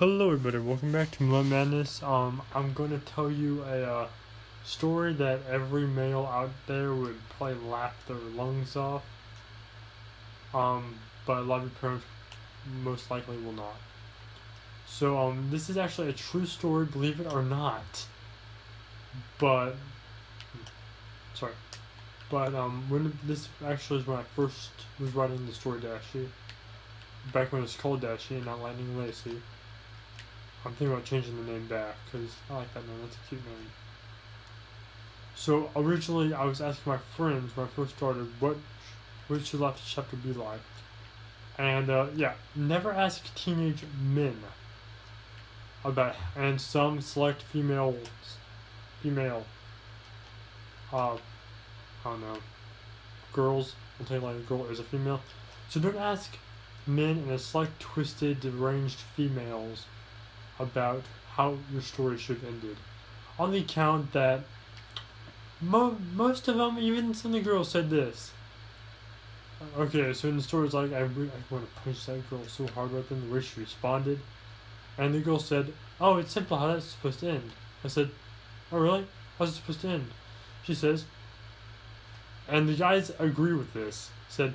Hello, everybody. Welcome back to Mud Madness. Um, I'm going to tell you a uh, story that every male out there would probably laugh their lungs off. Um, but a lot of your parents most likely will not. So, um, this is actually a true story, believe it or not. But, sorry. But, um, when this actually is when I first was writing the story Dashie. Back when it was called Dashie and not Lightning Lucy. I'm thinking about changing the name back because I like that name. That's a cute name. So originally, I was asking my friends when I first started what what should life chapter be like, and uh, yeah, never ask teenage men about and some select females, female. Uh, I don't know, girls. I'll tell you like a girl is a female. So don't ask men and a select twisted, deranged females about how your story should have ended. On the account that mo- most of them, even some of the girls, said this. Okay, so in the story, it's like, I, re- I want to punch that girl so hard right then, the way she responded. And the girl said, Oh, it's simple how that's supposed to end. I said, Oh, really? How's it supposed to end? She says, and the guys agree with this. Said,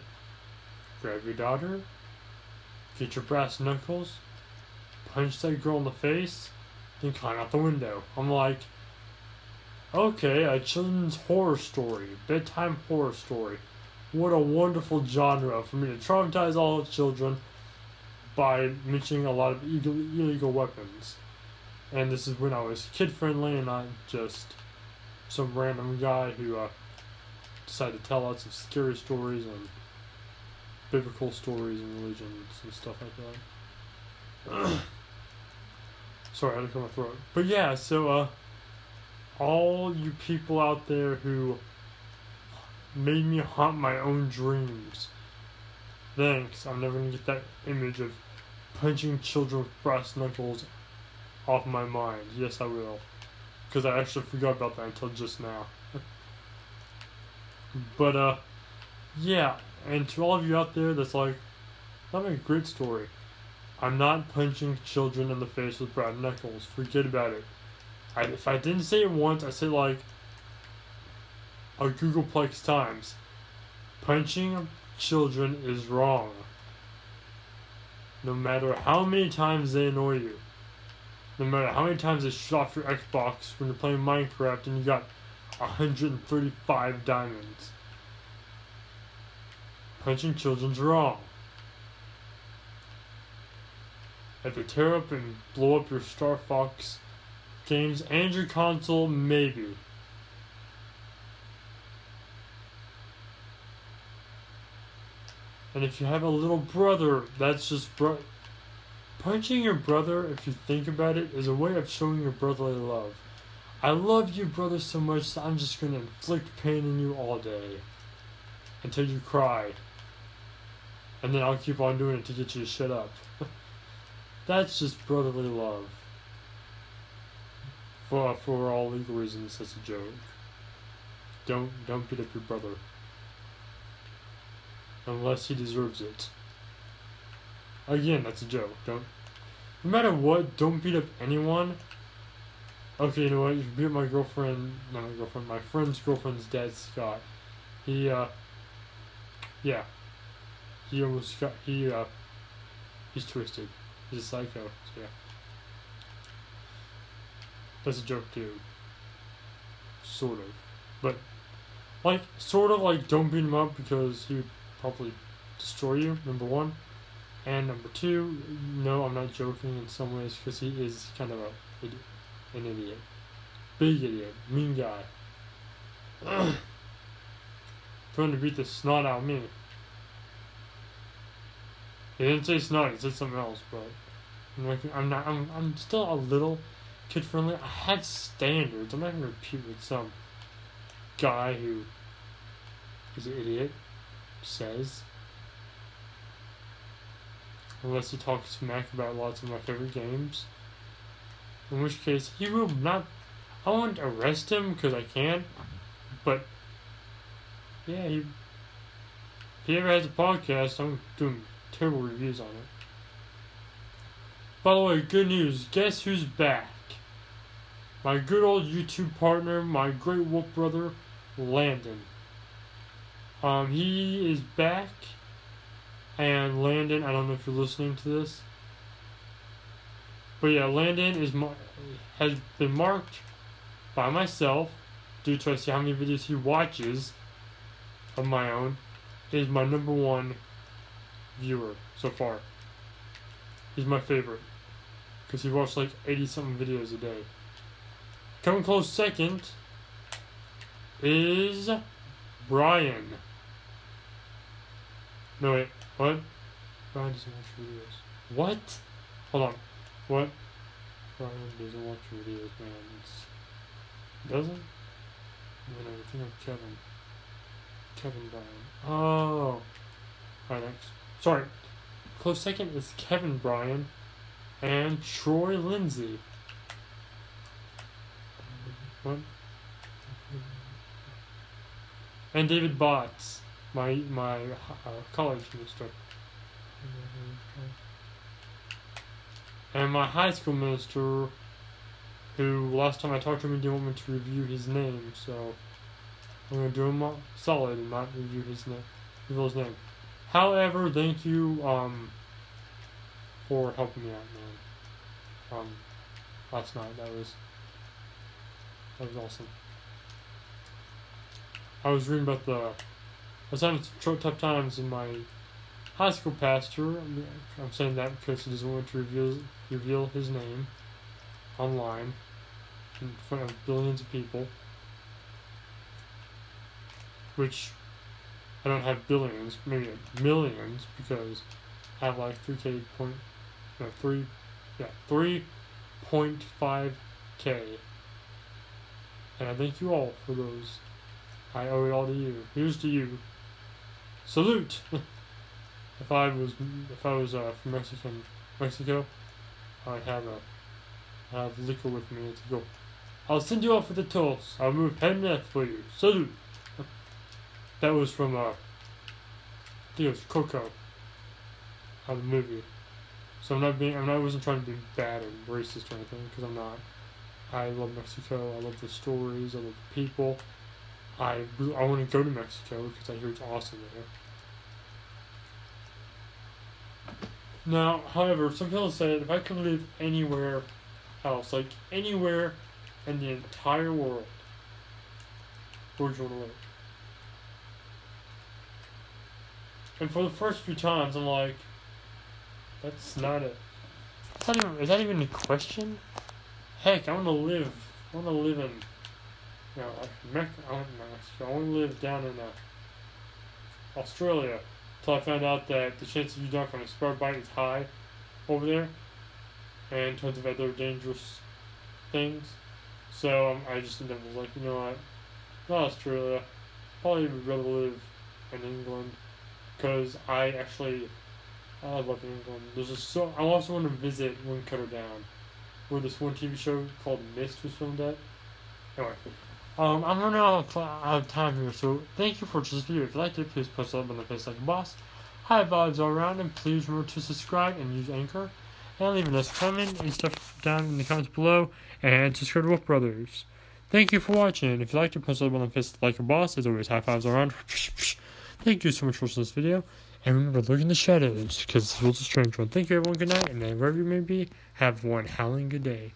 grab your daughter, get your brass knuckles, punch that girl in the face, then climb out the window. I'm like, okay, a children's horror story, bedtime horror story. What a wonderful genre for me to traumatize all children by mentioning a lot of illegal, weapons. And this is when I was kid friendly and not just some random guy who uh, decided to tell lots of scary stories and biblical stories and religions and stuff like that. Sorry, I had to clear my throat. But yeah, so uh, all you people out there who made me haunt my own dreams. Thanks. I'm never gonna get that image of punching children with brass knuckles off my mind. Yes, I will. Because I actually forgot about that until just now. but, uh, yeah. And to all of you out there that's like, that a great story. I'm not punching children in the face with brass knuckles. Forget about it. I, if I didn't say it once, I said like a googolplex times. Punching children is wrong. No matter how many times they annoy you. No matter how many times they shut off your Xbox when you're playing Minecraft and you got 135 diamonds. Punching children's wrong. They tear up and blow up your Star Fox games and your console, maybe. And if you have a little brother, that's just bro. Punching your brother, if you think about it, is a way of showing your brotherly love. I love you, brother, so much that I'm just gonna inflict pain in you all day until you cry. And then I'll keep on doing it to get you to shut up. That's just brotherly love. For for all legal reasons, that's a joke. Don't don't beat up your brother. Unless he deserves it. Again, that's a joke. Don't no matter what, don't beat up anyone. Okay, you know what? You beat up my girlfriend not my girlfriend, my friend's girlfriend's dad, Scott. He uh yeah. He almost got he uh he's twisted. He's a psycho, so yeah. That's a joke too. Sort of. But, like, sort of like don't beat him up because he would probably destroy you, number one. And number two, no, I'm not joking in some ways because he is kind of a idiot, an idiot. Big idiot, mean guy. Trying to beat the snot out of me. He didn't say snot. He said something else, but I'm like, I'm not. I'm. I'm still a little kid friendly. I have standards. I'm not gonna compete with some guy who is an idiot. Says. Unless he talks smack about lots of my favorite games. In which case, he will not. I won't arrest him because I can't. but yeah, he. If he ever has a podcast, I'm doing terrible reviews on it. By the way, good news. Guess who's back? My good old YouTube partner, my great wolf brother, Landon. Um, he is back. And Landon, I don't know if you're listening to this. But yeah, Landon is mar- has been marked by myself due to I see how many videos he watches of my own. Is my number one viewer so far. He's my favorite because he watched like 80 something videos a day. Coming close second is Brian. No wait, what? Brian doesn't watch videos. What? Hold on. What? Brian doesn't watch videos, man. It's, doesn't? No, I think of Kevin. Kevin Brian. Oh. Alright, next. Sorry. Close second is Kevin Bryan and Troy Lindsay. And David Botts, my my uh, college minister. And my high school minister, who last time I talked to him, he didn't want me to review his name, so I'm gonna do him solid and not review his name, reveal his name. However, thank you um, for helping me out, man. Um, last night that was that was awesome. I was reading about the I was having some tough times in my high school pastor. I'm saying that because he doesn't want to reveal reveal his name online in front of billions of people, which I don't have billions, maybe millions, because I have like 3k point, no, 3, yeah, 3.5k. And I thank you all for those. I owe it all to you. Here's to you. Salute! if I was, if I was uh, from Mexican, Mexico, I'd have a, I have liquor with me to go. I'll send you off with a toast. I'll move head and neck for you. Salute! That was from, uh, I think it was Coco, of the movie. So I'm not being, I'm not, I wasn't trying to be bad and racist or anything, because I'm not. I love Mexico, I love the stories, I love the people. I, I want to go to Mexico because I hear it's awesome there. Now, however, some people said if I could live anywhere else, like anywhere in the entire world, where would you want to live? And for the first few times, I'm like, that's not it. Is that even, is that even a question? Heck, I want to live. I want to live in, you know, like. I want, to live down in uh, Australia. Until I found out that the chance of you dying from a spider bite is high over there, and tons of other dangerous things. So um, I just ended up was like, you know what, not Australia. Probably would rather live in England because I actually I love England. There's just so I also want to visit Cutter Down, where this one TV show called Mist was filmed at. Anyway, um, I'm running out of, time here, so thank you for watching this video. If you liked it, please post up on the face like a boss. High vibes all around, and please remember to subscribe and use Anchor, and leave a nice comment and stuff down in the comments below, and subscribe to Wolf Brothers. Thank you for watching. If you liked it, post up on the face like a boss. As always, high fives all around. Thank you so much for watching this video. And remember, look in the shadows, because this was a strange one. Thank you, everyone. Good night. And wherever you may be, have one howling good day.